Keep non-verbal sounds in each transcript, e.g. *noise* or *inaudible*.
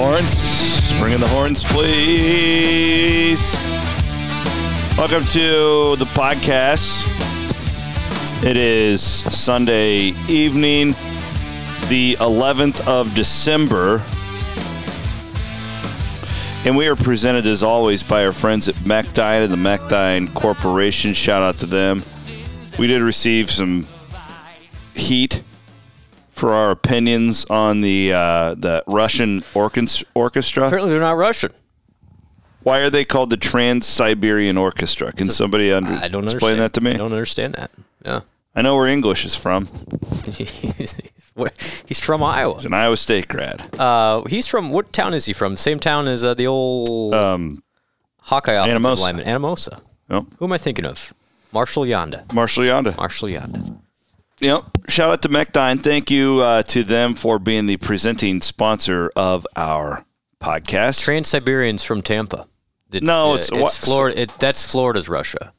Horns. Bring in the horns, please. Welcome to the podcast. It is Sunday evening, the 11th of December. And we are presented as always by our friends at MacDine and the MacDine Corporation. Shout out to them. We did receive some heat for our opinions on the uh, the Russian orchestra. Apparently, they're not Russian. Why are they called the Trans Siberian Orchestra? Can somebody under- I don't explain understand that to me? I don't understand that. Yeah. I know where English is from. *laughs* he's from Iowa. He's an Iowa State grad. Uh, he's from what town is he from? Same town as uh, the old Um, Hawkeye offensive Anamosa. lineman, Anamosa. yep. Who am I thinking of? Marshall Yanda. Marshall Yanda. Marshall Yanda. Yep. Shout out to MacDine. Thank you uh, to them for being the presenting sponsor of our podcast. Trans Siberians from Tampa. It's, No, uh, it's- it's Florida. It, that's Florida's Russia.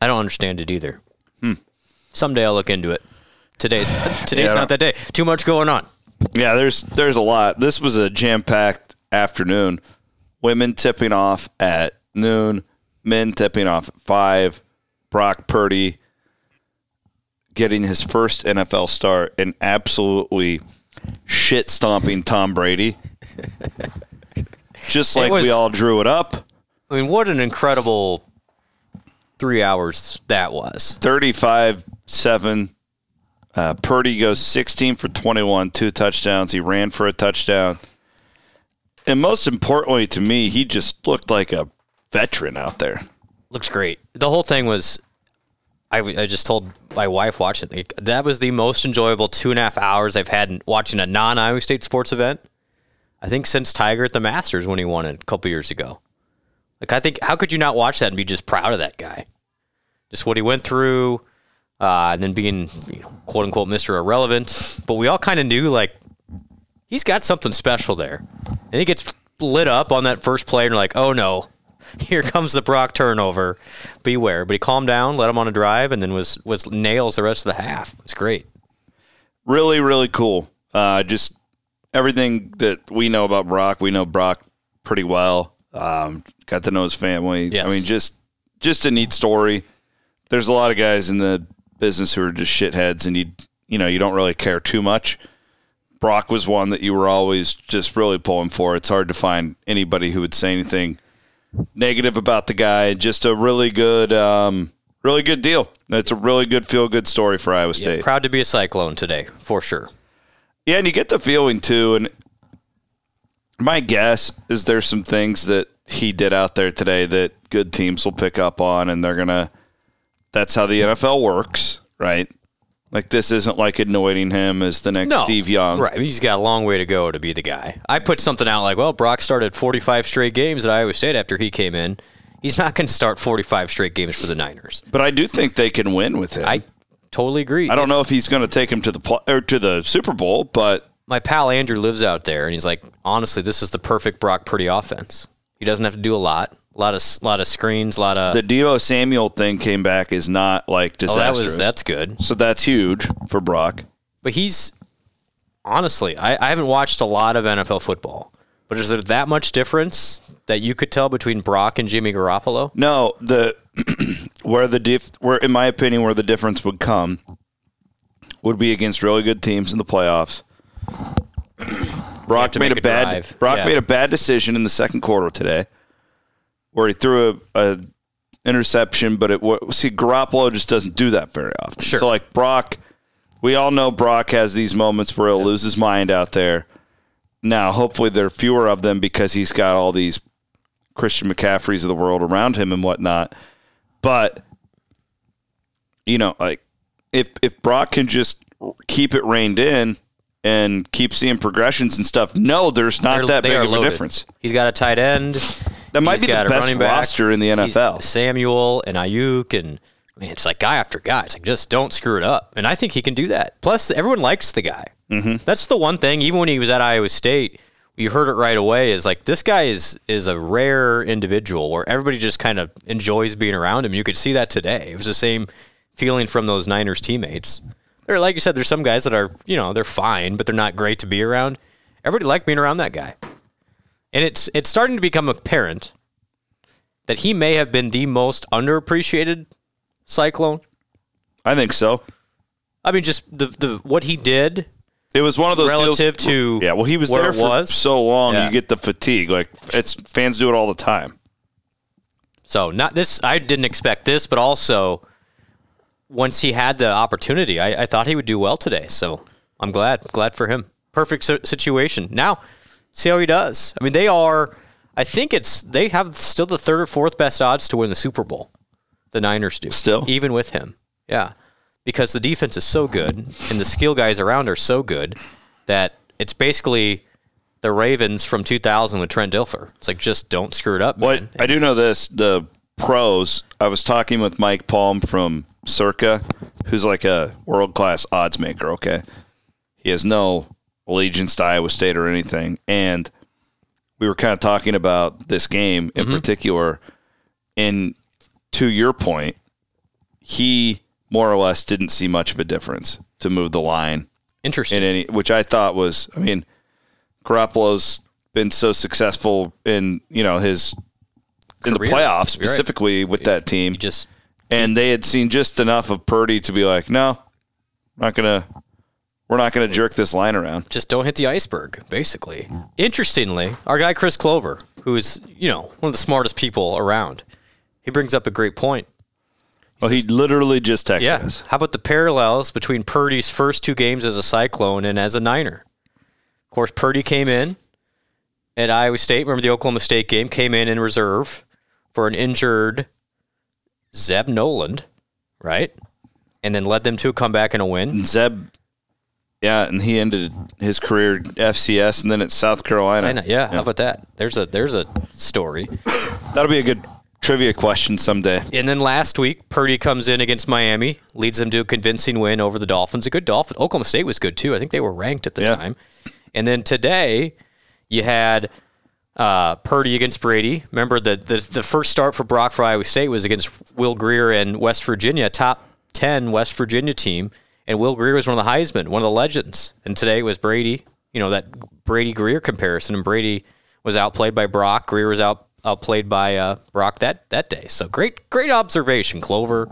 I don't understand it either. Hmm. Someday I'll look into it. Today's *laughs* today's. Yeah, not that day. Too much going on. Yeah, there's there's a lot. This was a jam packed afternoon. Women tipping off at noon, men tipping off at five. Brock Purdy getting his first NFL start and absolutely shit stomping Tom Brady. *laughs* Just like was- we all drew it up. I mean, what an incredible three hours that was. 35 7. Uh, Purdy goes 16 for 21, two touchdowns. He ran for a touchdown. And most importantly to me, he just looked like a veteran out there. Looks great. The whole thing was. I, I just told my wife watching like, That was the most enjoyable two and a half hours I've had in- watching a non Iowa State sports event. I think since Tiger at the Masters when he won it a couple years ago. Like I think, how could you not watch that and be just proud of that guy? Just what he went through, uh, and then being you know, quote unquote Mister Irrelevant. But we all kind of knew like he's got something special there, and he gets lit up on that first play, and like, oh no, *laughs* here comes the Brock turnover. Beware. But he calmed down, let him on a drive, and then was was nails the rest of the half. It's great. Really, really cool. Uh, just everything that we know about Brock, we know Brock pretty well. Um, got to know his family. Yes. I mean, just just a neat story. There's a lot of guys in the business who are just shitheads, and you you know you don't really care too much. Brock was one that you were always just really pulling for. It's hard to find anybody who would say anything negative about the guy. Just a really good, um, really good deal. It's a really good feel good story for Iowa Yeah, State. proud to be a Cyclone today, for sure. Yeah, and you get the feeling too. And my guess is there's some things that he did out there today that good teams will pick up on, and they're gonna. That's how the NFL works, right? Like this isn't like anointing him as the next No, Steve Young. Right. He's got a long way to go to be the guy. I put something out like, well, Brock started 45 straight games at Iowa State after he came in. He's not going to start 45 straight games for the Niners. But I do think they can win with him. I totally agree. I don't know if he's going to take him to the pl- or to the Super Bowl, but my pal Andrew lives out there, and he's like, honestly, this is the perfect Brock Purdy offense. He doesn't have to do a lot. A lot of lot of screens, a lot of. the Deebo Samuel thing came back is not like oh, disastrous. that was that's good. so that's huge for Brock. But he's honestly, I, I haven't watched a lot of NFL football. But is there that much difference that you could tell between Brock and Jimmy Garoppolo? No, the *clears throat* where the diff, where in my opinion where the difference would come would be against really good teams in the playoffs. *clears throat* Brock made a a bad drive. Brock Yeah. made a bad decision in the second quarter today, where he threw a, a interception, but it see Garoppolo just doesn't do that very often. Sure. So like Brock, we all know Brock has these moments where he'll lose his mind out there. Now, hopefully, there are fewer of them because he's got all these Christian McCaffreys of the world around him and whatnot. But you know, like if if Brock can just keep it reined in and keep seeing progressions and stuff, no, there's not They're- that big of a difference. He's got a tight end. That might He's be the best roster in the He's NFL. Samuel and Aiyuk and I mean, it's like guy after guy. It's like just don't screw it up, and I think he can do that. Plus, everyone likes the guy. Mm-hmm. That's the one thing. Even when he was at Iowa State, you heard it right away. Is like this guy is is a rare individual where everybody just kind of enjoys being around him. You could see that today. It was the same feeling from those Niners teammates. They're like you said. There's some guys that are you know they're fine, but they're not great to be around. Everybody liked being around that guy, and it's it's starting to become apparent that he may have been the most underappreciated Cyclone. I think so. I mean, just the the what he did It was one of those relative deals, to yeah. Well, he was there for was. so long, Yeah. you get the fatigue. Like it's fans do it all the time. So not this. I didn't expect this, but also once he had the opportunity, I, I thought he would do well today. So I'm glad, glad for him. Perfect situation. Now, see how he does. I mean, they are. I think it's they have still the third or fourth best odds to win the Super Bowl. The Niners do Still? even with him. Yeah, because the defense is so good and the skill guys around are so good that it's basically the Ravens from 2000 with Trent Dilfer. It's like just don't screw it up, What man. I do know this: the pros. I was talking with Mike Palm from Circa, who's like a world class odds maker. Okay, he has no allegiance to Iowa State or anything, and we were kind of talking about this game in mm-hmm. particular. And to your point, he more or less didn't see much of a difference to move the line Interesting. in any, which I thought was, I mean, Garoppolo's been so successful in you know his in the playoffs You're right. specifically with that team, You just and they had seen just enough of Purdy to be like, no, not gonna, we're not gonna jerk this line around. just don't hit the iceberg, basically. Interestingly, our guy Chris Clover, who is, you know, one of the smartest people around, he brings up a great point. Well, he literally just texted Yeah. us. How about the parallels between Purdy's first two games as a Cyclone and as a Niner? Of course, Purdy came in at Iowa State. Remember the Oklahoma State game? Came in in reserve for an injured Zeb Noland, right? And then led them to a comeback and a win. Zeb, yeah, and he ended his career FCS and then at South Carolina. Know, yeah, how about that? There's a there's a story. *coughs* That'll be a good trivia question someday. And then last week, Purdy comes in against Miami, leads them to a convincing win over the Dolphins. A good Dolphin. Oklahoma State was good too. I think they were ranked at the Yeah. time. And then today, you had uh, Purdy against Brady. Remember the, the the first start for Brock for Iowa State was against Will Grier and West Virginia, top ten West Virginia team. And Will Grier was one of the Heisman, one of the legends. And today was Brady. You know that Brady Grier comparison, and Brady was outplayed by Brock. Grier was out outplayed by uh, Brock that that day. So great great observation, Clover.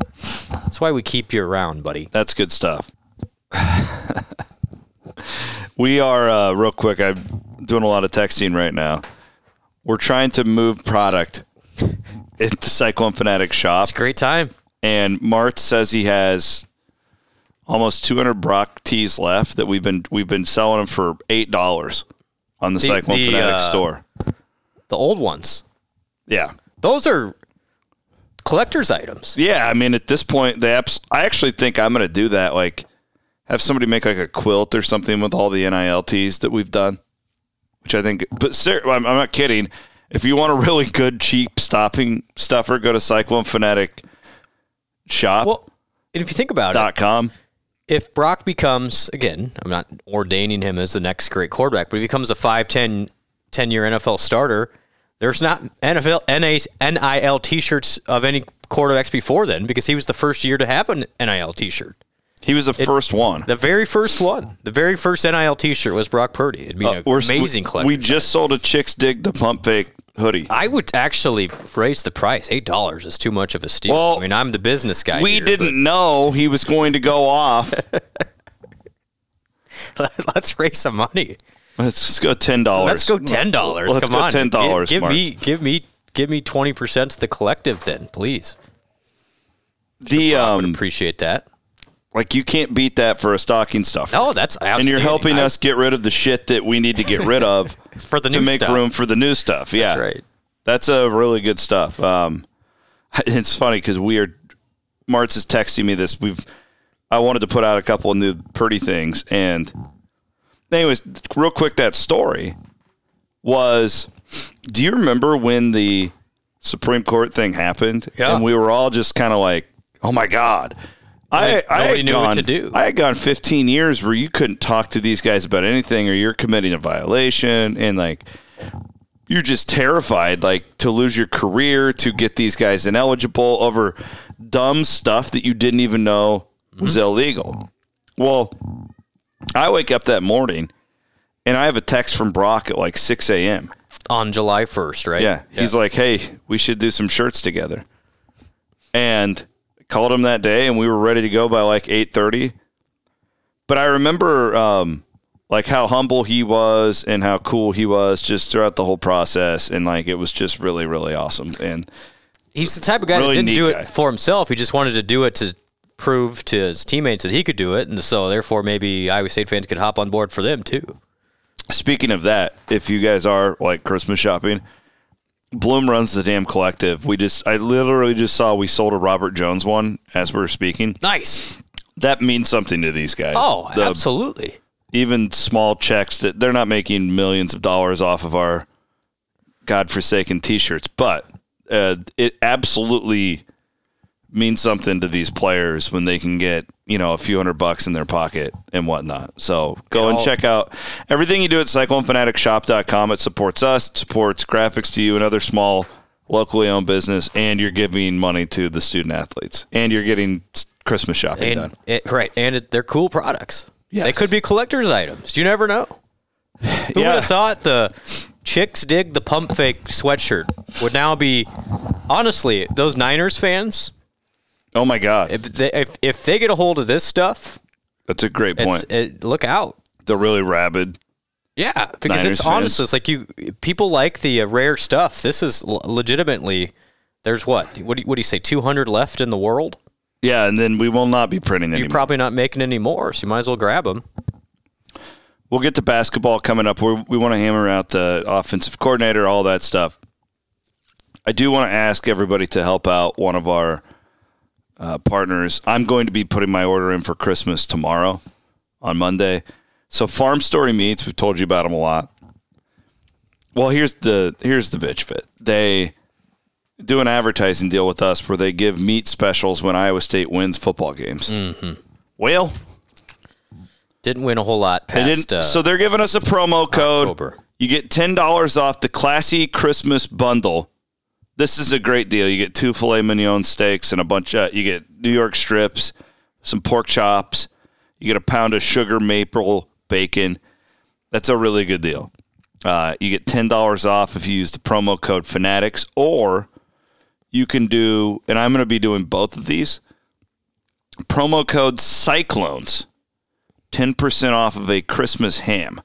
That's why we keep you around, buddy. That's good stuff. *laughs* we are uh, real quick. I'm doing a lot of texting right now. We're trying to move product *laughs* at the Cyclone Fanatic shop, It's a great time. and Mart says he has almost 200 Brock tees left that we've been we've been selling them for eight dollars on the, The- Cyclone the, Fanatic uh, store. The old ones. Yeah, Those are collector's items. yeah. I mean, at this point, the apps. I actually think I'm going to do that. Like, have somebody make like a quilt or something with all the NILTs that we've done. Which I think, but ser- I'm, I'm not kidding. If you want a really good, cheap stopping stuffer, go to Cyclone Fanatic shop. Well, and if you think about it, dot com. If Brock becomes again, I'm not ordaining him as the next great quarterback, but if he becomes a 5, 10, 10 year NFL starter, there's not NFL NA, NIL t-shirts of any quarterbacks before then because he was the first year to have an NIL t-shirt. He was the first one. The very first one, the very first NIL t-shirt was Brock Purdy. It'd be an Uh, amazing collection. We just sold a Chicks Dig the Pump Fake hoodie. I would actually raise the price. Eight dollars is too much of a steal. Well, I mean, I'm the business guy. we here, didn't know he was going to go off. *laughs* Let's raise some money. Let's go ten dollars. Let's go ten dollars. Come go on, ten dollars. Give, give me, give me, give me twenty percent to the collective, then, please. the I would um. appreciate that. Like you can't beat that for a stocking stuffer. No, that's and you're helping I- us get rid of the shit that we need to get rid of *laughs* for the to make stuff. room for the new stuff. Yeah, That's right. That's a really good stuff. Um, *laughs* it's funny because we are. Martz is texting me this. We've. I wanted to put out a couple of new pretty things, and anyways, real quick, that story was. Do you remember when the Supreme Court thing happened? Yeah. And we were all just kind of like, "Oh my god." I. I Nobody knew what to do. I had gone 15 years where you couldn't talk to these guys about anything, or you're committing a violation, and like you're just terrified, like to lose your career, to get these guys ineligible over dumb stuff that you didn't even know mm-hmm. was illegal. Well, I wake up that morning and I have a text from Brock at like 6 a.m. on July 1st, right? Yeah. He's like, hey, we should do some shirts together. And called him that day and we were ready to go by like 8.30. But I remember um, like how humble he was and how cool he was just throughout the whole process. And like it was just really, really awesome. And he's the type of guy Really that didn't do guy. it for himself. He just wanted to do it to prove to his teammates that he could do it, and so therefore maybe Iowa State fans could hop on board for them too. Speaking of that, if you guys are like Christmas shopping, Bloom runs the damn collective. We just, I literally just saw we sold a Robert Jones one as we were speaking. Nice. That means something to these guys. Oh, The- absolutely. Even small checks that they're not making millions of dollars off of our godforsaken T-shirts, but uh, it absolutely means something to these players when they can get you know a few hundred bucks in their pocket and whatnot. So go and all- check out everything you do at CycloneFanaticShop.com. It supports us, it supports graphics to you and other small locally owned business, and you're giving money to the student athletes, and you're getting Christmas shopping done. It, right, and it, they're cool products. yeah They could be collector's items. You never know. *laughs* Who would have thought the chicks dig the pump fake sweatshirt would now be honestly those Niners fans? Oh my God, If they if, if they get a hold of this stuff, that's a great it's point. it, look out. They're really rabid. Yeah, because Niners it's fans. honestly it's like you people like the uh, rare stuff. This is l- legitimately. There's what? What do you, what do you say? Two hundred left in the world. Yeah, and then we will not be printing You're probably not making any more, so you might as well grab them. we'll get to basketball coming up. We're, we want to hammer out the offensive coordinator, all that stuff. I do want to ask everybody to help out one of our uh, partners. I'm going to be putting my order in for Christmas tomorrow on Monday. So Farm Story Meats, we've told you about them a lot. Well, here's the here's the bitch fit. They do an advertising deal with us where they give meat specials when Iowa State wins football games. Mm-hmm. Well, Didn't win a whole lot they didn't. uh, so they're giving us a promo code. October. You get ten dollars off the classy Christmas bundle. This is a great deal. You get two filet mignon steaks and a bunch of. You get New York strips, some pork chops. You get a pound of sugar maple bacon. That's a really good deal. Uh, you get ten dollars off if you use the promo code Fanatics, or you can do. And I'm going to be doing both of these. Promo code Cyclones. 10% off of a Christmas ham.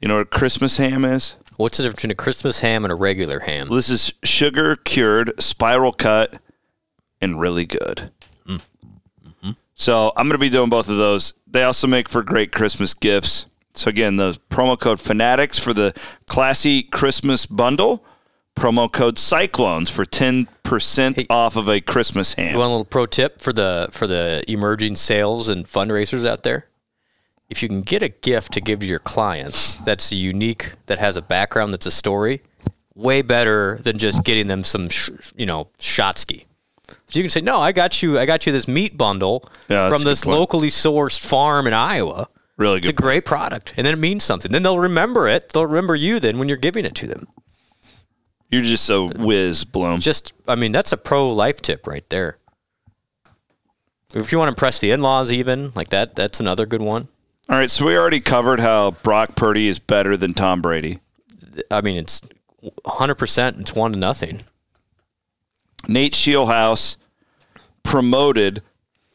You know what a Christmas ham is? What's the difference between a Christmas ham and a regular ham? This is sugar cured, spiral cut, and really good. Mm. Mm-hmm. So I'm going to be doing both of those. They also make for great Christmas gifts. So again, the promo code Fanatics for the classy Christmas bundle. Promo code Cyclones for 10% off of a Christmas ham. You want a little pro tip for the for the emerging sales and fundraisers out there? If you can get a gift to give to your clients that's unique, that has a background, that's a story, way better than just getting them some, sh- you know, Shotsky. So you can say, "No, I got you. I got you this meat bundle Yeah, from this locally sourced farm in Iowa. really It's a good. great product, and then it means something. Then they'll remember it. They'll remember you then when you're giving it to them. You're just a whiz, Bloom. Just, I mean, that's a pro life tip right there. If you want to impress the in-laws, even like that, that's another good one. All right, so we already covered how Brock Purdy is better than Tom Brady. I mean, it's 100. percent It's one to nothing. Nate Scheelhaase promoted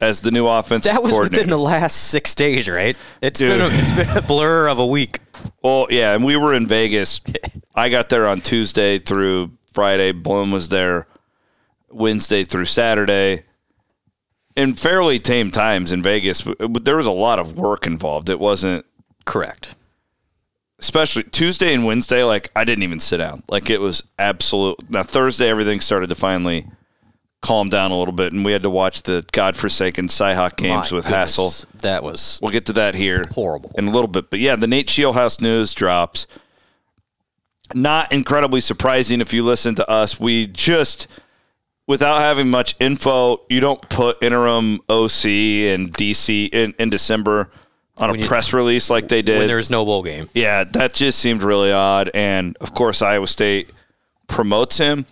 as the new offensive That was within the last six days, right? It's Dude. been a, it's been a blur of a week. well, yeah, and we were in Vegas. I got there on Tuesday through Friday. Bloom was there Wednesday through Saturday. In fairly tame times in Vegas, but there was a lot of work involved. It wasn't Correct. especially Tuesday and Wednesday, like I didn't even sit down. Like it was absolute. Now Thursday, everything started to finally calm down a little bit, and we had to watch the godforsaken Cyhawk games My with goodness, Hassel. That was We'll get to that here horrible. in a little bit. But yeah, the Nate Scheelhaase news drops. Not incredibly surprising if you listen to us. We just, without having much info, you don't put interim OC and DC in, in December on a you- press release like they did. when there's no bowl game. Yeah, that just seemed really odd. And of course, Iowa State promotes him.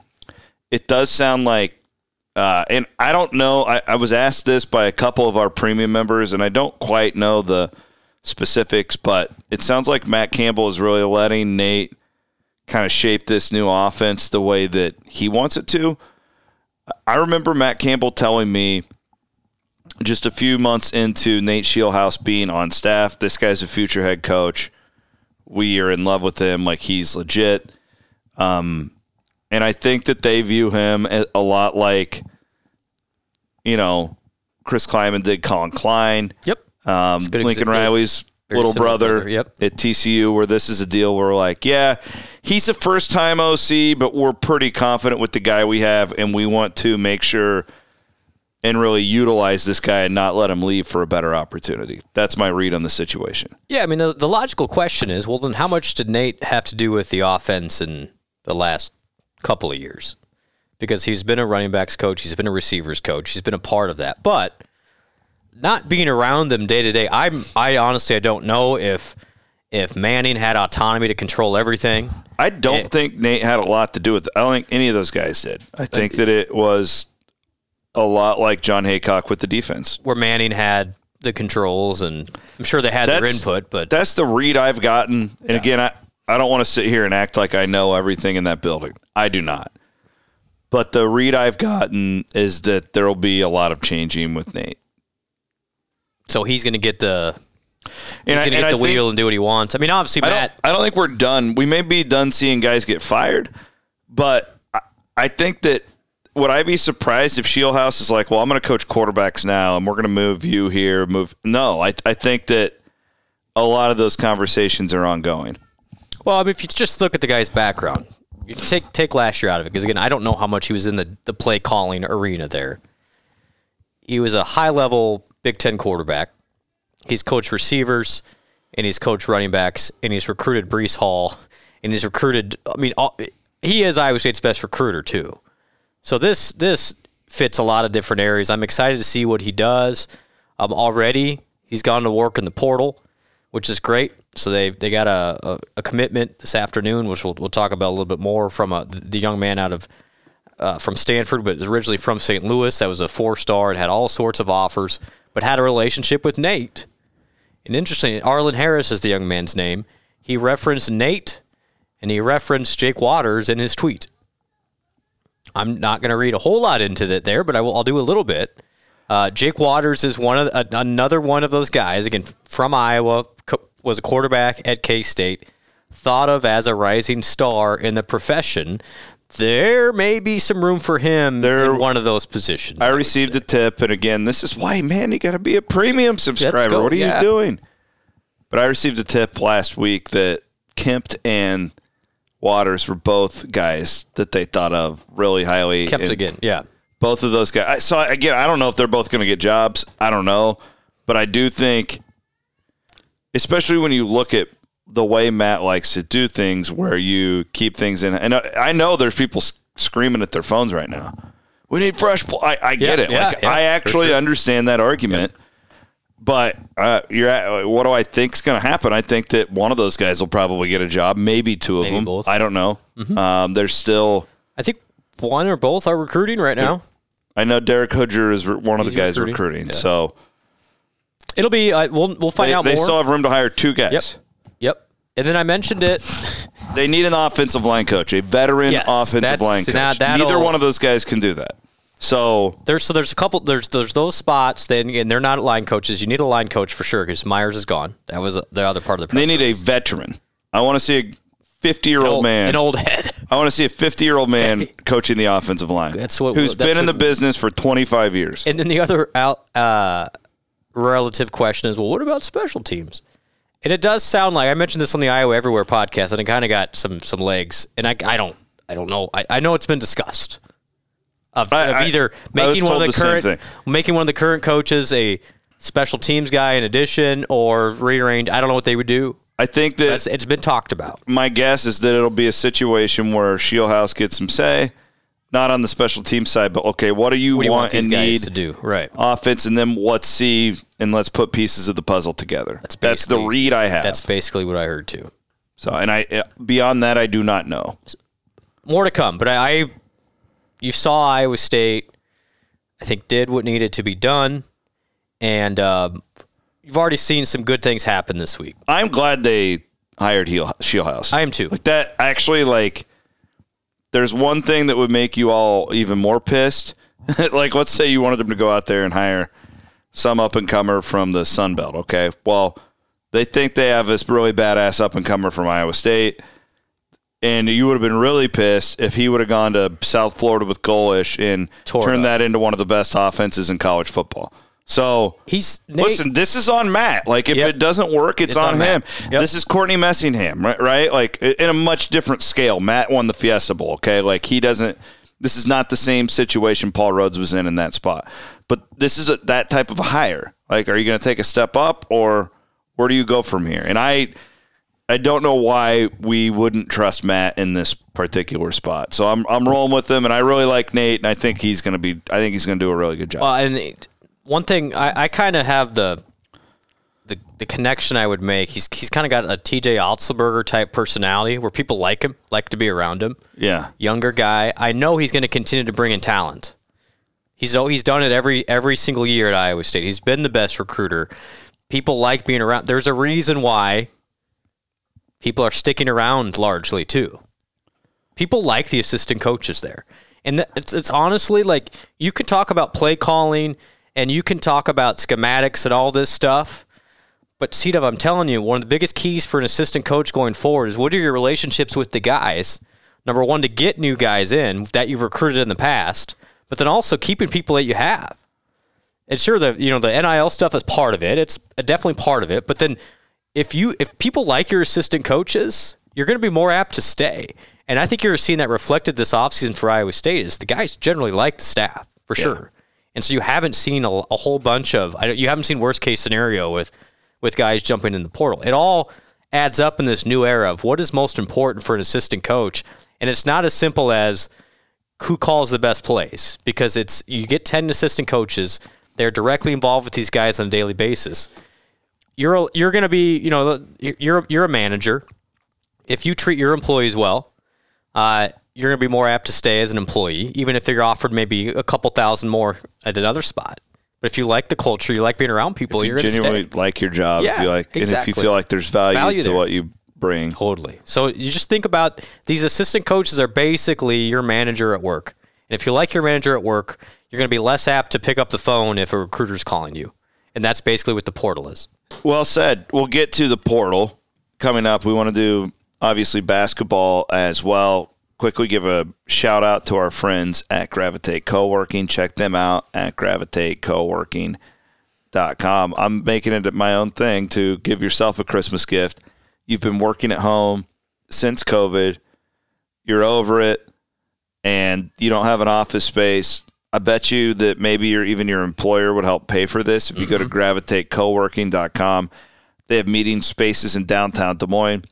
It does sound like, uh, and I don't know. I, I was asked this by a couple of our premium members, and I don't quite know the specifics, but it sounds like Matt Campbell is really letting Nate kind of shape this new offense the way that he wants it to. I remember Matt Campbell telling me just a few months into Nate Scheelhaase being on staff, this guy's a future head coach. We are in love with him, like he's legit. Um, and I think that they view him a lot like, you know, Chris Klieman did Collin Klein, Yep. um, Lincoln Riley's very little brother, brother, yep. at TCU, where this is a deal where we're like, yeah, he's a first time OC, but we're pretty confident with the guy we have, and we want to make sure and really utilize this guy and not let him leave for a better opportunity. That's my read on the situation. Yeah, I mean the, the logical question is, well, then how much did Nate have to do with the offense in the last couple of years? Because he's been a running backs coach, he's been a receivers coach, he's been a part of that. But not being around them day to day, I'm I honestly I don't know if if Manning had autonomy to control everything. I don't Yeah. think Nate had a lot to do with it. I don't think any of those guys did. I think that it was a lot like John Heacock with the defense. Where Manning had the controls, and I'm sure they had their input, but That's the read I've gotten. And again, I, I don't want to sit here and act like I know everything in that building. I do not. But the read I've gotten is that there will be a lot of changing with Nate. so he's going to get the And he's going to get the wheel and do what he wants. I mean, obviously I Matt. don't, I don't think we're done. We may be done seeing guys get fired, but I, I think that would I be surprised if Scheelhaase is like, well, I'm going to coach quarterbacks now, and we're going to move you here, move. No, I, I think that a lot of those conversations are ongoing. Well, I mean, if you just look at the guy's background, you take take last year out of it because again, I don't know how much he was in the the play calling arena there. He was a high level Big Ten quarterback. He's coached receivers, and he's coached running backs, and he's recruited Breece Hall, and he's recruited. I mean, all, he is Iowa State's best recruiter too. So this this fits a lot of different areas. I'm excited to see what he does. Um, already he's gone to work in the portal, which is great. So they they got a, a, a commitment this afternoon, which we'll, we'll talk about a little bit more from a, the young man out of uh, from Stanford, but is originally from St. Louis. That was a four star and had all sorts of offers, but had a relationship with Nate. And interesting, Arlen Harris is the young man's name. He referenced Nate, and he referenced Jake Waters in his tweet. I'm not going to read a whole lot into that there, but I will. I'll do a little bit. Uh, Jake Waters is one of another one of those guys. Again, from Iowa, co- was a quarterback at K State, thought of as a rising star in the profession. There may be some room for him There- in one of those positions. I would received say. a tip, and again, this is why, man, you got to be a premium subscriber. go, what are yeah. you doing? But I received a tip last week that Kempt and Waters were both guys that they thought of really highly. Kemp's and again, yeah. Both of those guys. So again, I don't know if they're both going to get jobs. I don't know, but I do think, especially when you look at the way Matt likes to do things, where you keep things in. And I I know there's people screaming at their phones right now. We need fresh. Pl-. I, I get Yeah, it. yeah, like, yeah, I actually sure. understand that argument. But uh, you're at, what do I think's going to happen? I think that one of those guys will probably get a job, maybe two of Maybe them. both. Mm-hmm. I don't know. Um, there's still. I think one or both are recruiting right now. I know Derek Hoodjer is one of He's the guys recruiting. recruiting. So It'll be. Uh, we'll we'll find they, out they more. still have room to hire two guys. yep. And then I mentioned it. They need an offensive line coach, a veteran Yes, offensive line coach. Neither one of those guys can do that. So There's so there's a couple there's there's those spots. Then again, they're not line coaches. You need a line coach for sure because Myers is gone. That was the other part of the. they need a veteran. I want to see a 50 year old man. an old head. I want to see a 50 year old man coaching the offensive line. That's what- who's that's been in the business for 25 years. And then the other out, uh, relative question is, well, what about special teams? And it does sound like I mentioned this on the Iowa Everywhere podcast, and it kind of got some some legs. And I, I don't I don't know. I, I know it's been discussed of, I- of either I making one of the the current making one of the current coaches a special teams guy in addition, or rearrange. I don't know what they would do. I think that That's, it's been talked about. my guess is that it'll be a situation where Scheelhaase gets some say, not on the special team side, but okay, what do you, What do you want, want and need to do? Right. offense, and then let's see and let's put pieces of the puzzle together. That's That's the read I have. That's basically what I heard too. so, and I uh, beyond that, I do not know. more to come. But I, I you saw Iowa State, I think did what needed to be done, and um, you've already seen some good things happen this week. I'm glad they hired Heel- Scheelhaase. I am too. like that actually like there's one thing that would make you all even more pissed. *laughs* Like let's say you wanted them to go out there and hire some up and comer from the sun belt okay? Well they think they have this really badass up and comer from iowa state and you would have been really pissed if he would have gone to south florida with Golesh and Tore turned up. that into one of the best offenses in college football so He's Nate, Listen, this is on Matt. Like, if Yep. it doesn't work, it's, It's on, on him. Yep. This is Courtney Messingham, right? Right? Like, in a much different scale. Matt won the Fiesta Bowl. Okay, like he doesn't. This is not the same situation Paul Rhoads was in in that spot. But this is a, that type of a hire. Like, are you going to take a step up, or where do you go from here? And I, I don't know why we wouldn't trust Matt in this particular spot. So I'm I'm rolling with him, and I really like Nate, and I think he's going to be. I think he's going to do a really good job. Well, and one thing I, I kind of have the, the the connection I would make. He's he's kind of got a T.J. Otzelberger type personality where people like him, like to be around him. yeah. younger guy. I know he's going to continue to bring in talent. He's oh, he's done it every every single year at Iowa State. He's been the best recruiter. People like being around. There's a reason why people are sticking around largely too. People like the assistant coaches there, and it's it's honestly like you can talk about play calling and you can talk about schematics and all this stuff. But Cedov, I'm telling you, one of the biggest keys for an assistant coach going forward is what are your relationships with the guys? Number one, to get new guys in that you've recruited in the past, but then also keeping people that you have. And sure, the you know the NIL stuff is part of it. It's definitely part of it. But then, if you if people like your assistant coaches, you're going to be more apt to stay. And I think you're seeing that reflected this offseason for Iowa State. Is the guys generally like the staff for sure, and so you haven't seen a, a whole bunch of you haven't seen worst case scenario with with guys jumping in the portal. It all adds up in this new era of what is most important for an assistant coach, and it's not as simple as who calls the best plays because it's you get 10 assistant coaches they're directly involved with these guys on a daily basis. You're a- you're going to be you know you're you're a manager. If you treat your employees well uh, you're going to be more apt to stay as an employee even if they're offered maybe a couple thousand more at another spot but if you like the culture you like being around people If you're you to genuinely stay like your job, if Yeah, you like, and if you feel like there's value, Value to there. what you bring. Totally. So you just think about these assistant coaches are basically your manager at work. And if you like your manager at work, you're going to be less apt to pick up the phone if a recruiter's calling you. And that's basically what the portal is. Well said. We'll get to the portal coming up. We want to do obviously basketball as well. Quickly give a shout out to our friends at Gravitate Co-working. Check them out at gravitatecoworking.com. I'm making it my own thing to give yourself a Christmas gift. You've been working at home since COVID. You're over it and you don't have an office space. I bet you that maybe your even your employer would help pay for this if you go to mm-hmm. gravitatecoworking.com. They have meeting spaces in downtown Des Moines,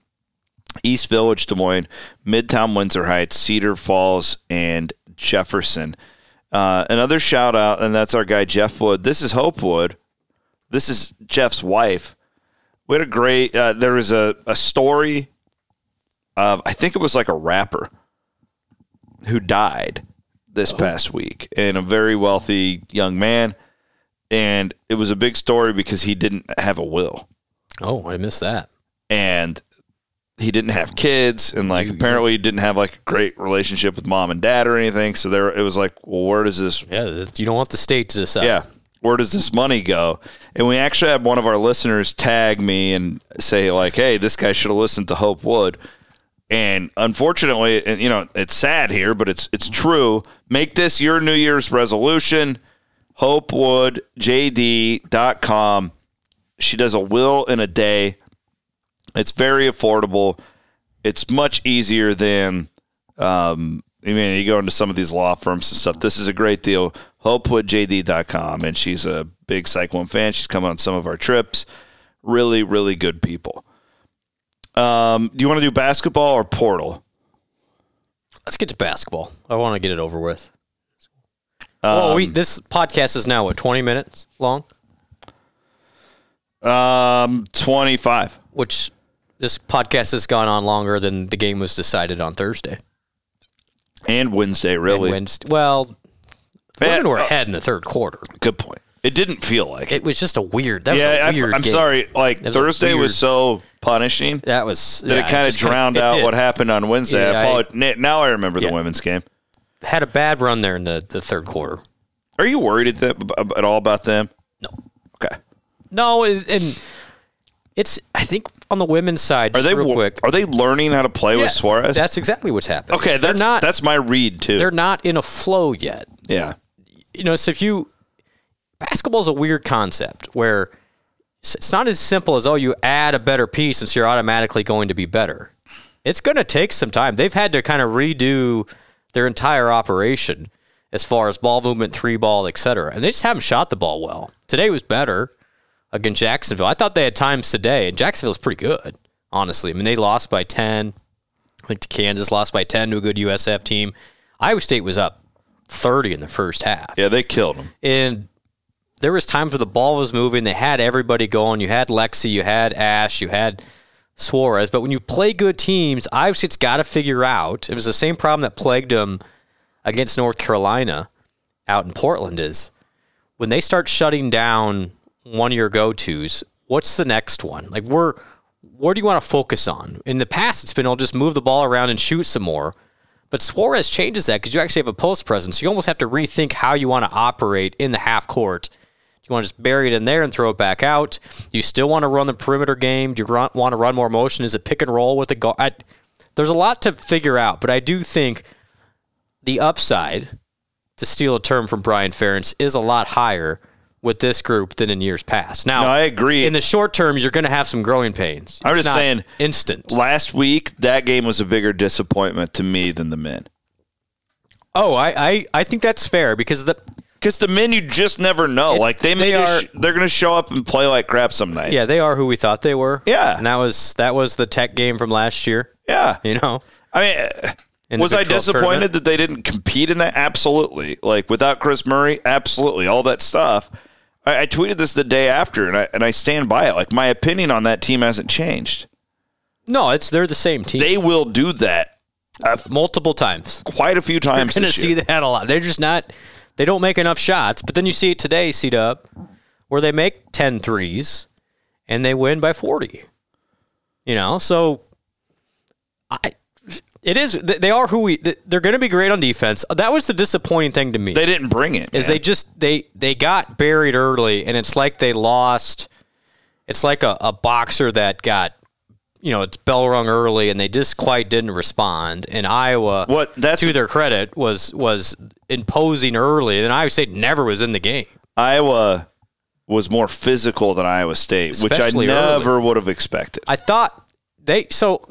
East Village, Des Moines, Midtown Windsor Heights, Cedar Falls, and Jefferson. Uh, another shout out, and that's our guy Jeff Wood. This is Hope Wood. This is Jeff's wife. We had a great. Uh, there was a, a story of I think it was like a rapper who died this past week, and a very wealthy young man. And it was a big story because he didn't have a will Oh, I missed that. and he didn't have kids and like mm-hmm. apparently he didn't have like a great relationship with mom and dad or anything so there it was like well where does this Yeah, you don't want the state to decide. yeah where does this money go and we actually had one of our listeners tag me and say like hey this guy should have listened to hope wood And unfortunately, and you know, it's sad here, but it's it's true. Make this your New Year's resolution. HopewoodJD.com. She does a will in a day. It's very affordable. It's much easier than um, I mean, you go into some of these law firms and stuff. This is a great deal. HopewoodJD.com. And she's a big Cyclone fan. She's come on some of our trips. Really, really good people. Um, do you want to do basketball or portal? Let's get to basketball. I want to get it over with. well, we, this podcast is now what twenty minutes long, Um, 25. which this podcast has gone on longer than the game was decided on Thursday. And Wednesday, And really. Wednesday. Well, Man, women were uh, ahead in the third quarter. Good point. It didn't feel like it. It was just a weird. That Yeah, was a weird I, am sorry. Like, was Thursday weird- was so punishing That was that yeah, it kind of just kinda- drowned out what happened on Wednesday. Yeah, I I- Now I remember Yeah. the women's game. Had a bad run there in the, the third quarter. Are you worried at, them, at all about them? No. Okay. No, and and it's I think on the women's side. Are they real quick? are they learning how to play Yeah, with Soares? That's exactly what's happened. okay. That's they're not. that's my read too. they're not in a flow yet. yeah. you know, so if you basketball is a weird concept where it's not as simple as oh, you add a better piece and so you're automatically going to be better. It's going to take some time. They've had to kind of redo their entire operation as far as ball movement, three ball, et cetera. And they just haven't shot the ball well. Today was better against Jacksonville. I thought they had times today, and Jacksonville's pretty good, honestly. I mean, they lost by 10. I think Kansas lost by 10 to a good USF team. Iowa State was up 30 in the first half Yeah, they killed them. and there was times where the ball was moving. They had everybody going. You had Lexi, you had Ash, you had Soares. But when you play good teams, Iowa State's got to figure out. It was the same problem that plagued them against North Carolina out in Portland. Is when they start shutting down one of your go-tos. What's the next one? Like we're where do you want to focus on? In the past, it's been I'll just move the ball around and shoot some more. But Soares changes that because you actually have a post presence. You almost have to rethink how you want to operate in the half court. Do you want to just bury it in there and throw it back out? You still want to run the perimeter game? Do you want to run more motion? Is it pick and roll with the guard? There's a lot to figure out, but I do think the upside, to steal a term from Brian Ferentz, is a lot higher with this group than in years past. Now, No, I agree. In the short term, you're going to have some growing pains. I'm It's just saying, instant. Last week, that game was a bigger disappointment to me than the men. Oh, I, I, I think that's fair because the Because the men, you just never know. It- like they, they are- sh- they're going to show up and play like crap some nights. yeah they are who we thought they were. Yeah. and that was that was the Tech game from last year. yeah. You know, I mean, was I disappointed tournament? that they didn't compete in that? Absolutely. Like without Kris Murray, absolutely. All that stuff. I, I tweeted this the day after, and I and I stand by it. Like my opinion on that team hasn't changed. no, it's they're the same team. They will do that uh, multiple times. quite a few times. You're times. going to this see that a lot. They're just not. They don't make enough shots. But then you see it today, seat up, where they make 10 threes and they win by 40. You know, so I. It is. They are who we. They're going to be great on defense. Uh, that was the disappointing thing to me. They didn't bring it. is man. they just they they got buried early and it's like they lost it's like a, a boxer that got you know its bell rung early and they just quite didn't respond and iowa What- that's- to their credit was was imposing early and iowa state never was in the game Iowa was more physical than Iowa State, which I Especially never would have expected. i thought they so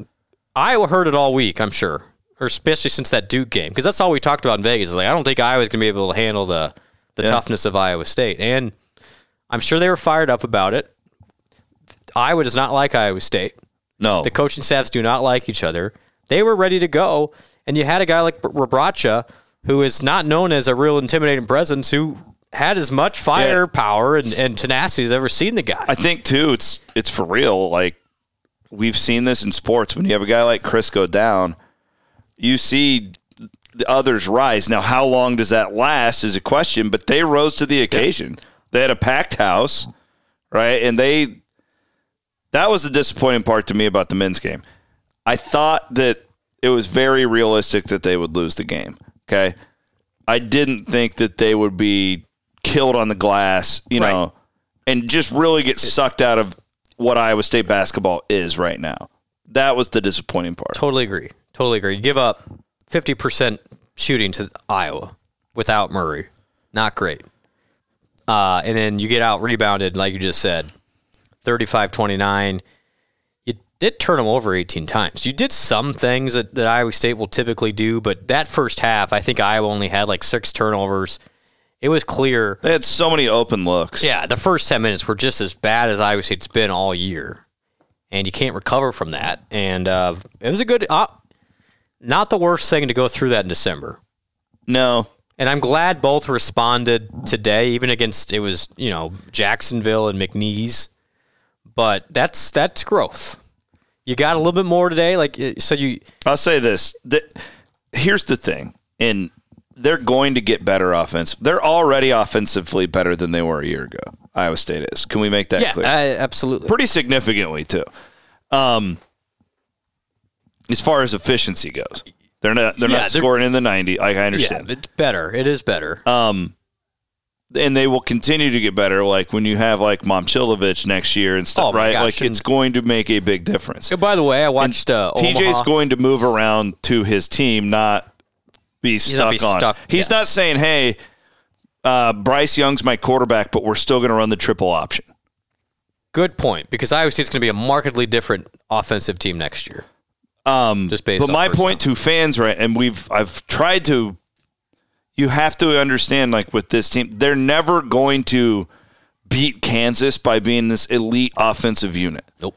iowa heard it all week i'm sure or especially since that duke game because that's all we talked about in vegas is like i don't think iowa's going to be able to handle the the Yeah. toughness of iowa state and i'm sure they were fired up about it iowa does not like iowa state No, the coaching staffs do not like each other they were ready to go and you had a guy like Rebraca who is not known as a real intimidating presence who had as much firepower and, and tenacity as I've ever seen the guy I think too. It's it's for real. Like we've seen this in sports. When you have a guy like Chris go down, you see the others rise. Now, how long does that last is a question. But they rose to the occasion. They had a packed house, right? And they that was the disappointing part to me about the men's game. I thought that it was very realistic that they would lose the game. Okay. I didn't think that they would be killed on the glass, you Right. know, and just really get sucked out of what Iowa State basketball is right now. that was the disappointing part. Totally agree. Totally agree. Give up 50% shooting to Iowa without Murray. Not great. Uh, and then you get out rebounded, like you just said, 35 29. You did turn them over 18 times. You did some things that, that Iowa State will typically do, but that first half, I think Iowa only had like six turnovers. It was clear. They had so many open looks. Yeah, the first 10 minutes were just as bad as Iowa State's been all year. And you can't recover from that. And uh, it was a good, uh, not the worst thing to go through that in December. No. And I'm glad both responded today, even against it was you know Jacksonville and McNeese. But that's that's growth. You got a little bit more today, like uh, so you. I'll say this: the, here's the thing, and they're going to get better offense. They're already offensively better than they were a year ago. Iowa State is. Can we make that Yeah, clear? uh, absolutely. Pretty significantly too. Um, as far as efficiency goes, they're not they're Yeah, not they're- scoring in the ninety. I, I Yeah, understand. it's better. It is better. Um, and they will continue to get better. Like when you have like Momcilovic next year and stuff, Oh, right? gosh, like it's going to make a big difference. Oh, by the way, I watched uh, TJ's Omaha. going to move around to his team, not be stuck be on. stuck, He's yes. not saying, "Hey, uh, Bryce Young's my quarterback, but we're still going to run the triple option." Good point, because Iowa State's going to be a markedly different offensive team next year. Um, Just based but my personnel. point to fans, right? And we've I've tried to. You have to understand, like with this team, they're never going to beat Kansas by being this elite offensive unit. Nope.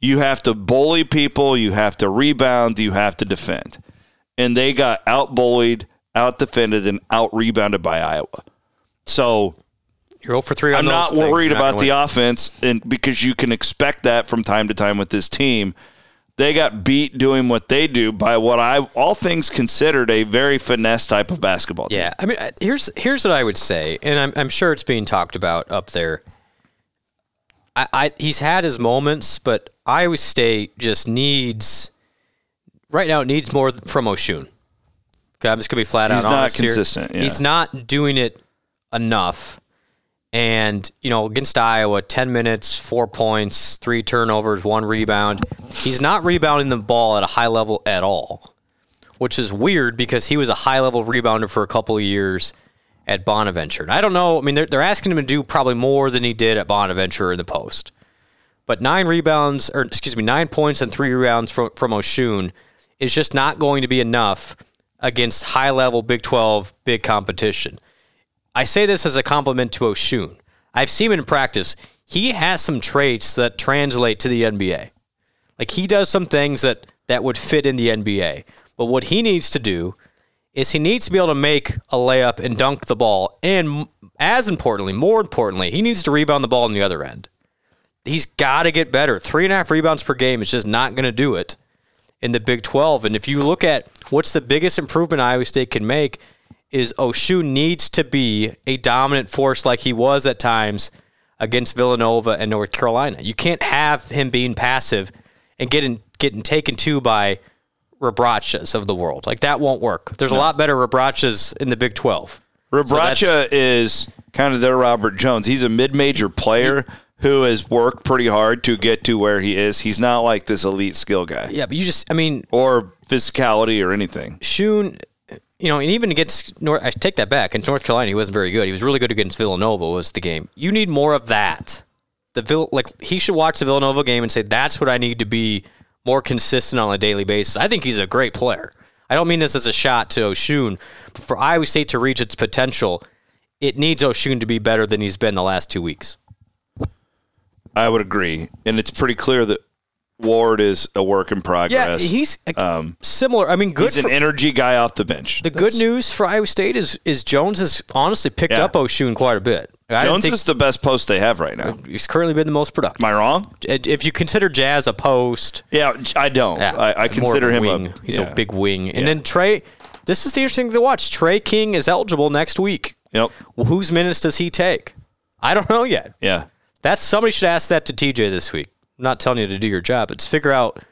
You have to bully people. You have to rebound. You have to defend. And they got out bullied, out defended, and out rebounded by Iowa. So You're 0 for 3 on I'm not worried not about the win. offense, and because you can expect that from time to time with this team. They got beat doing what they do by what I, all things considered, a very finesse type of basketball team. Yeah, I mean, here's here's what I would say, and I'm I'm sure it's being talked about up there. I, I he's had his moments, but Iowa State just needs right now. It needs more from Osun. Okay, I'm just gonna be flat He's out not honest here. consistent, yeah. He's not doing it enough. And you know, against Iowa, ten minutes, four points, three turnovers, one rebound. He's not rebounding the ball at a high level at all which is weird because he was a high level rebounder for a couple of years at Bonaventure. And I don't know. I mean, they're, they're asking him to do probably more than he did at Bonaventure in the post. But nine rebounds, or excuse me, nine points and three rebounds from, from Osun is just not going to be enough against high level Big 12 big competition. I say this as a compliment to Osun. I've seen him in practice. He has some traits that translate to the NBA. Like he does some things that that would fit in the NBA. But what he needs to do is he needs to be able to make a layup and dunk the ball, and as importantly, more importantly, he needs to rebound the ball on the other end. He's got to get better. Three and a half rebounds per game is just not going to do it in the Big 12. And if you look at what's the biggest improvement Iowa State can make, is Osun needs to be a dominant force like he was at times against Villanova and North Carolina. You can't have him being passive and getting getting taken to by Rebracas of the world. Like that won't work. There's a lot better Rebracas in the Big 12. So Rebraca is kind of their Robert Jones. He's a mid-major player who has worked pretty hard to get to where he is. He's not like this elite skill guy yeah, but you just I mean, or physicality or anything. Shun, you know, and even against North, I take that back. Against North Carolina, he wasn't very good. He was really good against Villanova. Was the game? You need more of that. The Vill, like he should watch the Villanova game and say that's what I need to be more consistent on a daily basis. I think he's a great player. I don't mean this as a shot to Osun, but for Iowa State to reach its potential, it needs Osun to be better than he's been the last two weeks. I would agree, and it's pretty clear that Ward is a work in progress. Yeah, progress. he's uh, similar. I mean, good He's for, an energy guy off the bench. The good news for Iowa State is is Jones has honestly picked Yeah. up Osun quite a bit. I don't Jones think is the best post they have right now. he's currently been the most productive. Am I wrong? If you consider Jazz a post, Yeah, I don't. yeah, I, I consider a him wing. a he's yeah. a big wing. And Yeah. then Trey, this is the interesting thing to watch. Trey King is eligible next week. Yep. Well, whose minutes does he take? I don't know yet. Yeah. That's somebody should ask that to TJ this week. I'm not telling you to do your job. It's figure out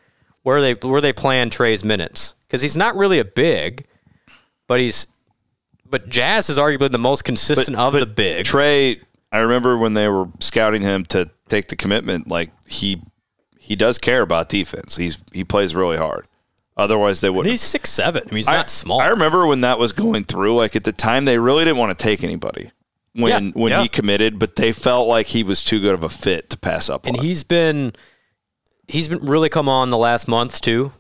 where they where they plan Trey's minutes because he's not really a big, but he's but Jazz is arguably the most consistent of the big. Trey, I remember when they were scouting him to take the commitment, like he he does care about defense. He's he plays really hard. Otherwise, they wouldn't. He's six seven. I mean, he's I- not small. I remember when that was going through. Like at the time, they really didn't want to take anybody when Yeah, when yeah. he committed, but they felt like he was too good of a fit to pass up and on. he's been he's been really come on the last month too,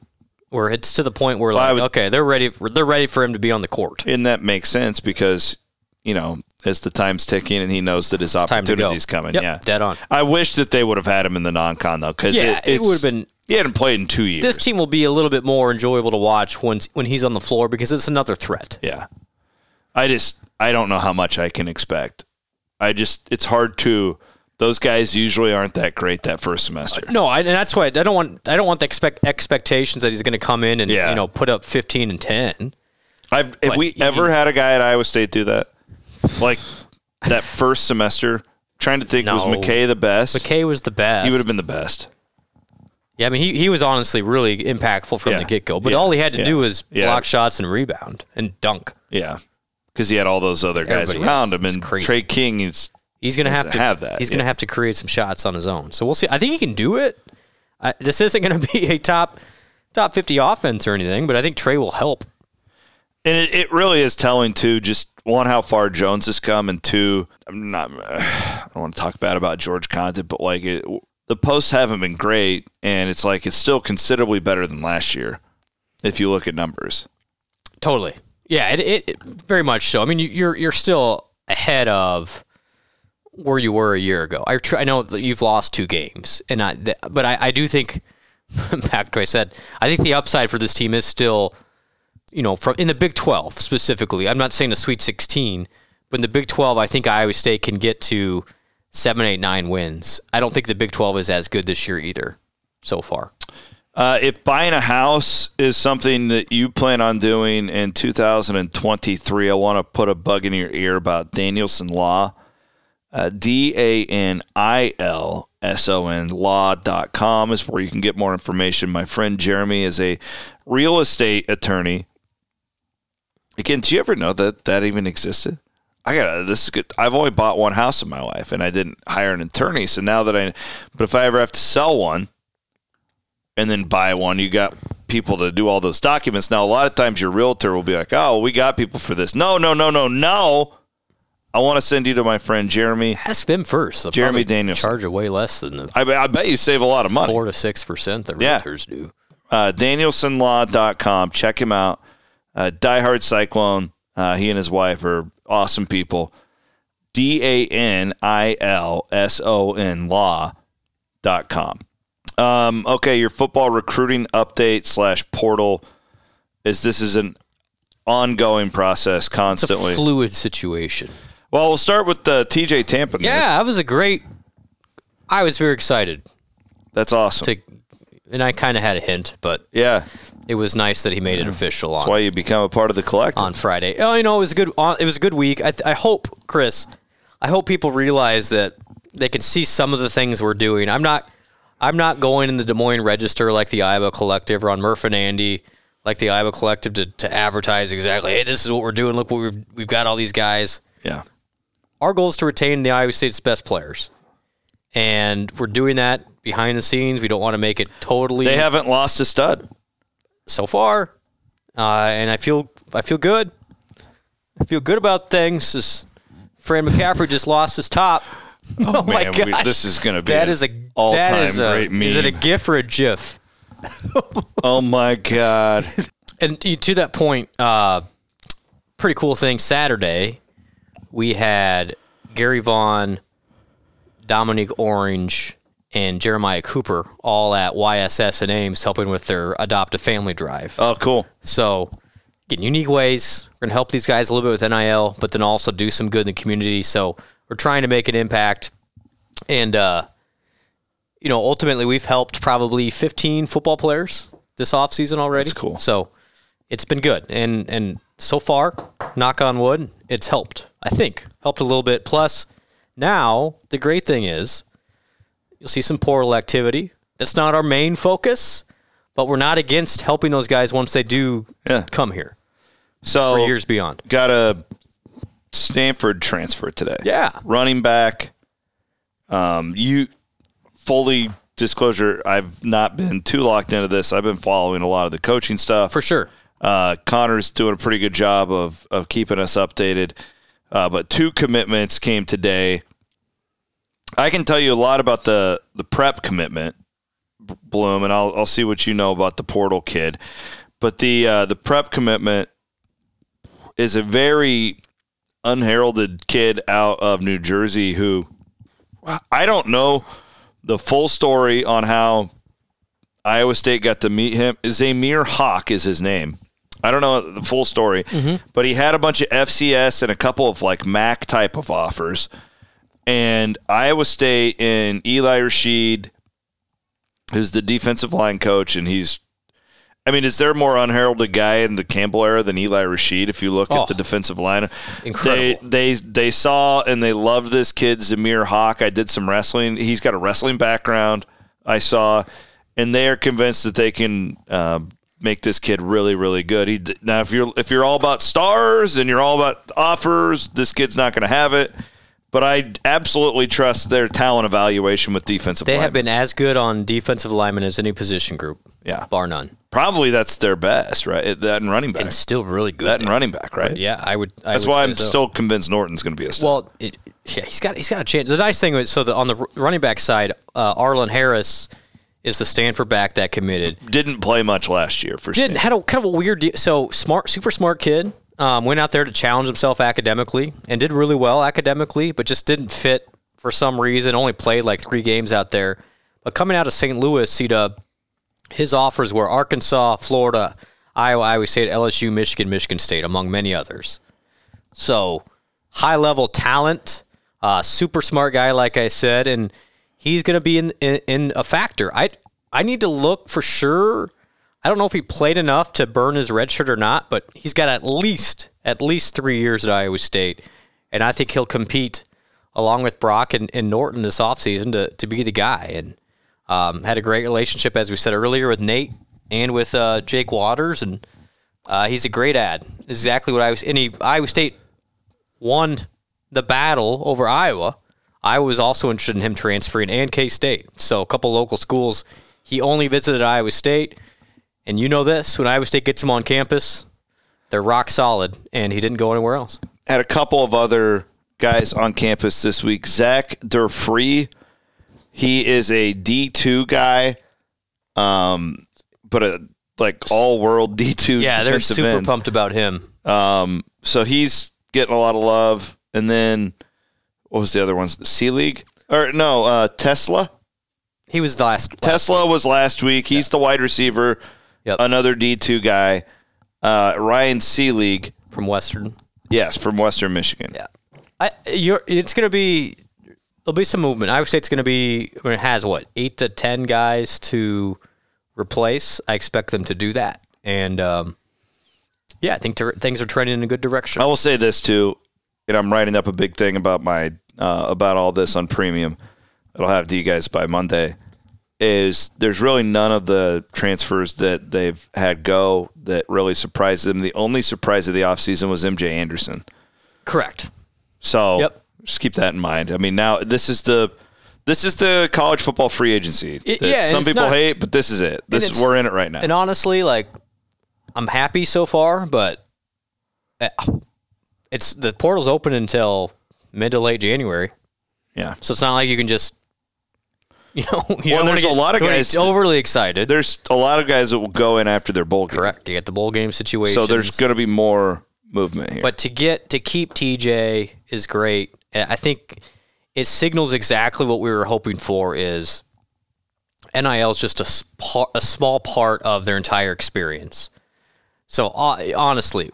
where it's to the point where Well, like would- okay, they're ready. For, they're ready for him to be on the court. and that makes sense because you know as the time's ticking and he knows that his go. opportunity's coming. Yep, yeah, dead on. I wish that they would have had him in the non-con though, because Yeah, it, it would've been- He hadn't played in two years. This team will be a little bit more enjoyable to watch when when he's on the floor because it's another threat. Yeah. I just I don't know how much I can expect. I just it's hard to those guys usually aren't that great that first semester. No, I, and that's why I don't want I don't want the expect expectations that he's going to come in and Yeah. you know put up fifteen and ten. I've have we he- ever had a guy at Iowa State do that? Like that *laughs* first semester? Trying to think was McKay the best? McKay was the best. he would have been the best. Yeah, I mean he, he was honestly really impactful from Yeah. the get go. But Yeah. all he had to do was block shots and rebound and dunk. Yeah. Because he had all those other guys Everybody around him and crazy. Trey King is He's gonna have to have that, He's gonna have to create some shots on his own. So we'll see. I think he can do it. I, this isn't gonna *laughs* be a top top fifty offense or anything, but I think Trey will help. And it, it really is telling too. Just one, how far Jones has come, and two, I'm not. *sighs* I don't want to talk bad about George Conditt, but like it, the posts haven't been great, and it's like it's still considerably better than last year if you look at numbers. Totally. Yeah, it, it, it very much so. I mean, you, you're you're still ahead of where you were a year ago. I tr- I know that you've lost two games, and I th- but I, I do think *laughs* back to what I said. I think the upside for this team is still, you know, from in the Big Twelve specifically. I'm not saying the Sweet 16, but in the Big 12, I think Iowa State can get to seven, eight, nine wins. I don't think the Big 12 is as good this year either, so far. Uh, if buying a house is something that you plan on doing in 2023, I want to put a bug in your ear about Danilson Law. Uh, D A N I L S O N law.com is where you can get more information. My friend Jeremy is a real estate attorney. Again, do you ever know that that even existed? I got this is good. I've only bought one house in my life, and I didn't hire an attorney. So now that I, but if I ever have to sell one, and then buy one, you got people to do all those documents. Now, a lot of times your realtor will be like, "Oh, we got people for this." No, no, no, no, no. I want to send you to my friend Jeremy. Ask them first. They'll Jeremy probably Danilson. charge way less than the I, I bet you save a lot of money. four to six percent that Yeah. realtors do. uh, danilsonlaw.com. Check him out. Uh, diehard Cyclone. Uh, he and his wife are awesome people. D A N I L S O N law.com. Um, okay, your football recruiting update slash portal is this is an ongoing process It's a constantly. fluid situation. well, we'll start with the TJ Tampa. news. Yeah, that was a great. I was very excited that's awesome. to, and I kind of had a hint, but yeah, it was nice that he made it official that's on why you become a part of the collective. on Friday. Oh, you know, it was a good. It was a good week. I, I hope, Chris. I hope people realize that they can see some of the things we're doing. I'm not. I'm not going in the Des Moines Register like the Iowa Collective or on Murph and Andy like the Iowa Collective to, to advertise exactly. Hey, this is what we're doing. Look what we've we've got all these guys. yeah. Our goal is to retain the Iowa State's best players, and we're doing that behind the scenes. We don't want to make it totally They haven't lost a stud. so far, uh, and I feel I feel good. I feel good about things. This Fran McCaffery just lost his top. *laughs* Oh, *laughs* my man, we- gosh, this is gonna be that is a all-time that is a, great Is it a meme. GIF or a GIF? *laughs* Oh my god. And to to that point, uh, pretty cool thing. Saturday, we had Gary Vaughn, Dominique Orange, and Jeremiah Cooper all at YSS and Ames helping with their Adopt a Family drive. Oh, cool. So, in unique ways, we're going to help these guys a little bit with NIL, but then also do some good in the community. So, we're trying to make an impact. And, uh, you know, ultimately, we've helped probably 15 football players this offseason already. That's cool. So, it's been good. And, and so far, knock on wood, it's helped. I think helped a little bit. Plus, now the great thing is you'll see some portal activity. That's not our main focus, but we're not against helping those guys once they do Yeah. come here So for years beyond. got a Stanford transfer today. Yeah. Running back. Um, you fully disclosure, I've not been too locked into this. I've been following a lot of the coaching stuff. For sure. Uh, Connor's doing a pretty good job of of keeping us updated. Uh, but two commitments came today. I can tell you a lot about the the prep commitment, Blum, and I'll I'll see what you know about the portal kid. But the uh, the prep commitment is a very unheralded kid out of New Jersey who I don't know the full story on how Iowa State got to meet him. Zamir Hawk is his name. I don't know the full story, but he had a bunch of FCS and a couple of like MAC type of offers. And Iowa State and Eli Rasheed, who's the defensive line coach, and he's I mean, is there a more unheralded guy in the Campbell era than Eli Rasheed? If you look Oh. at the defensive line, Incredible. They they they saw and they loved this kid Zamir Hawk. I did some wrestling. He's got a wrestling background. I saw, and they are convinced that they can uh, make this kid really really good. He now if you're if you're all about stars and you're all about offers, this kid's not going to have it. But I absolutely trust their talent evaluation with defensive. They have been as good on defensive linemen as any position group. Yeah. Bar none. probably that's their best, right? That and running back. And still really good. that and running back, right? Yeah, I would. I That's would why I'm so. still convinced Norton's going to be a star. Well, it, yeah, he's got he's got a chance. The nice thing is, so the, on the running back side, uh, Arlen Harris is the Stanford back that committed. Didn't play much last year for Did State. had a kind of a weird. So smart, super smart kid. Um, went out there to challenge himself academically and did really well academically, but just didn't fit for some reason. Only played like three games out there. But coming out of St. Louis, C Dub, his offers were Arkansas, Florida, Iowa, Iowa State, LSU, Michigan, Michigan State, among many others. So high level talent, uh, super smart guy, like I said, and he's going to be in, in in a factor. I I need to look for sure. I don't know if he played enough to burn his red shirt or not, but he's got at least at least three years at Iowa State, and I think he'll compete along with Brock and, and Norton this offseason to to be the guy. And um, had a great relationship, as we said earlier, with Nate and with uh, Jake Waters, and uh, he's a great ad. Exactly what I was. He, Iowa State won the battle over Iowa. Iowa was also interested in him transferring, and K State. So a couple local schools. He only visited Iowa State, and you know this: when Iowa State gets him on campus, they're rock solid, and he didn't go anywhere else. Had a couple of other guys on campus this week. Zach Durfee, he is a D2 guy, um, but a like all world D2 Yeah, they're super end. pumped about him. Um, so he's getting a lot of love. And then what was the other ones? C League or no? Uh, Tesla. He was the last. last Tesla was last week. He's the wide receiver. Yep. Another D two guy. Uh, Ryan C League. from Western. Yes, from Western Michigan. Yeah. I, you're, it's going to be there'll be some movement. Iowa State's going to be I mean, it has what eight to ten guys to replace. I expect them to do that, and um, yeah, I think things are trending in a good direction. I will say this too, and I'm writing up a big thing about my uh, about all this on premium. It'll have to you guys by Monday. Is there's really none of the transfers that they've had go that really surprised them. The only surprise of the offseason was MJ Anderson. Correct. So Yep. just keep that in mind. I mean, now this is the this is the college football free agency. that yeah, some people not- hate, but this is it. This is we're in it right now. And honestly, like I'm happy so far, but uh, it's the portal's open until mid to late January, yeah, so it's not like you can just. *laughs* You know, you Well, there's a lot of guys overly excited. there's a lot of guys that will go in after their bowl game. Correct. You get the bowl game situation. So there's going to be more movement here. But to get to keep TJ is great. I think it signals exactly what we were hoping for. Is NIL is just a a small part of their entire experience. So uh, honestly,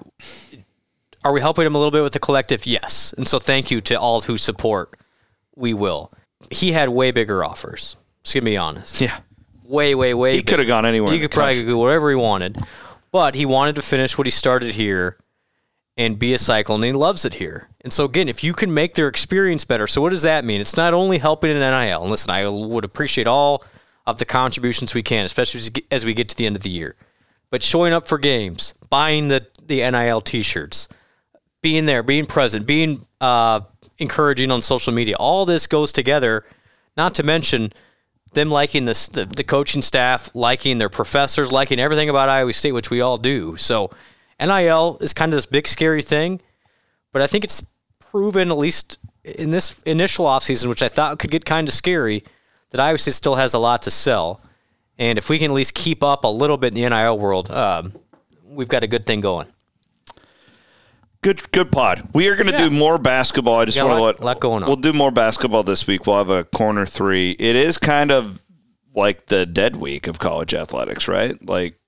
are we helping them a little bit with the collective? Yes. And so thank you to all who support. We will. He had way bigger offers. Just gonna be honest. yeah, Way, way, way. he could have gone anywhere. He could probably do whatever he wanted, but he wanted to finish what he started here and be a cycle, and he loves it here. And so again, if you can make their experience better, so what does that mean? It's not only helping in NIL. And listen, I would appreciate all of the contributions we can, especially as we get- as we get to the end of the year. But showing up for games, buying the the NIL T-shirts, being there, being present, being uh, encouraging on social media, all this goes together. Not to mention them liking this, the the coaching staff, liking their professors, liking everything about Iowa State, which we all do. So NIL is kind of this big scary thing, but I think it's proven at least in this initial offseason, which I thought could get kind of scary, that Iowa State still has a lot to sell. And if we can at least keep up a little bit in the NIL world, um, we've got a good thing going. Good, good pod. We are going to Yeah. do more basketball. I just want to let lot going on. We'll do more basketball this week. We'll have a corner three. It is kind of like the dead week of college athletics, right? Like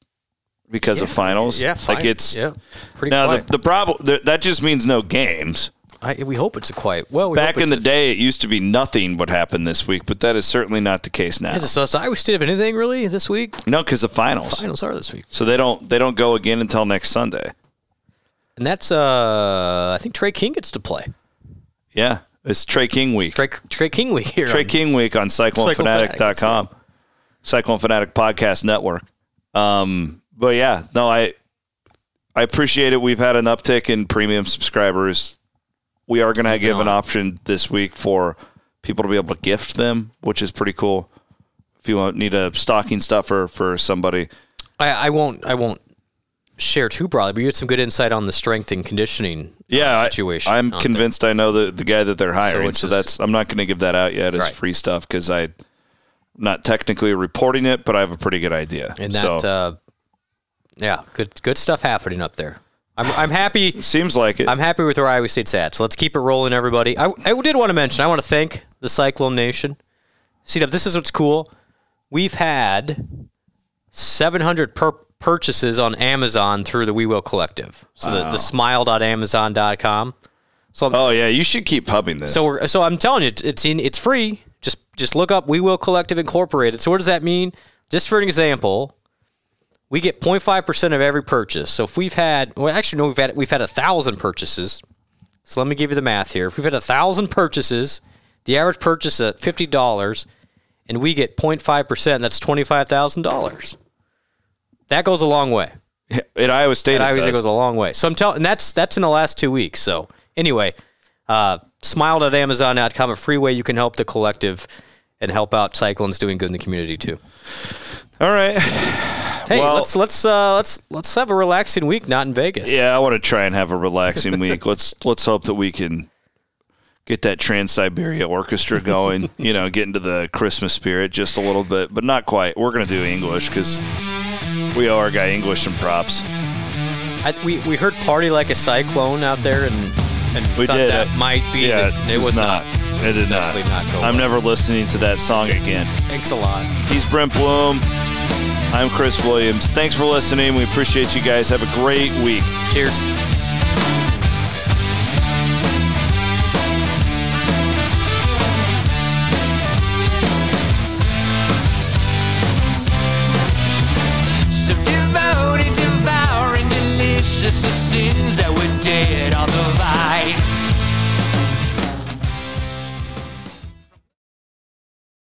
because of finals. Yeah, like it's yeah, pretty now quiet. the, the problem the, that just means no games. I, we hope it's a quiet. Well, we Back in the it's day, it used to be nothing would happen this week, but that is certainly not the case now. A, so does Iowa State have anything really this week? No, because the finals. Finals are this week, So they don't they don't go again until next Sunday. And that's uh, I think Trey King gets to play. Yeah, it's Trey King week. Trey, Trey King week here. Trey on- King week on CycloneFanatic.com, Cyclone Fanatic Podcast Network. Um, but yeah, no, I I appreciate it. We've had an uptick in premium subscribers. We are going to give an option this week for people to be able to gift them, which is pretty cool. If you want need a stocking stuffer for somebody, I, I won't. I won't share too broadly, but you had some good insight on the strength and conditioning uh, yeah, situation. I, am convinced I know the the guy that they're hiring. So, just- that's I'm not going to give that out yet as Right. free stuff because I. am Not technically reporting it, but I have a pretty good idea. there. and so, that. Uh, yeah, good good stuff happening up there. I'm I'm happy. Seems like it. I'm happy with where Iowa State's at. So let's keep it rolling, everybody. I, I did want to mention, I want to thank the Cyclone Nation. See, this is what's cool. We've had 700 per- purchases on Amazon through the We Will Collective. So the, the smile.amazon.com. So oh yeah, you should keep pubbing this. so we're, so I'm telling you, it's it's, in, it's free. Just just look up We Will Collective Incorporated. So what does that mean? Just for an example, we get 0.5 percent of every purchase. So if we've had, well, actually no, we've had we've had a thousand purchases. So let me give you the math here. If we've had a thousand purchases, the average purchase at fifty dollars, and we get 0.5 percent, that's twenty five thousand dollars. That goes a long way. at Iowa State, It it obviously does. goes a long way. So I'm telling, and that's that's in the last two weeks. So anyway, uh, smile.amazon.com, a free way you can help the collective and help out Cyclones doing good in the community too. All right. Hey, Well- let's let's uh, let's let's have a relaxing week, not in Vegas. Yeah, I want to try and have a relaxing *laughs* week. Let's let's hope that we can get that Trans-Siberian Orchestra *laughs* going. you know, get into the Christmas spirit just a little bit, but not quite. We're gonna do English because we owe our guy English some props. I, we we heard "Party Like a Cyclone" out there, and and We thought did. that might be. Yeah, the, it was not. It did not. not I'm well. never listening to that song again. Thanks a lot. He's Brent Blum. I'm Chris Williams. Thanks for listening. We appreciate you guys. Have a great week. Cheers.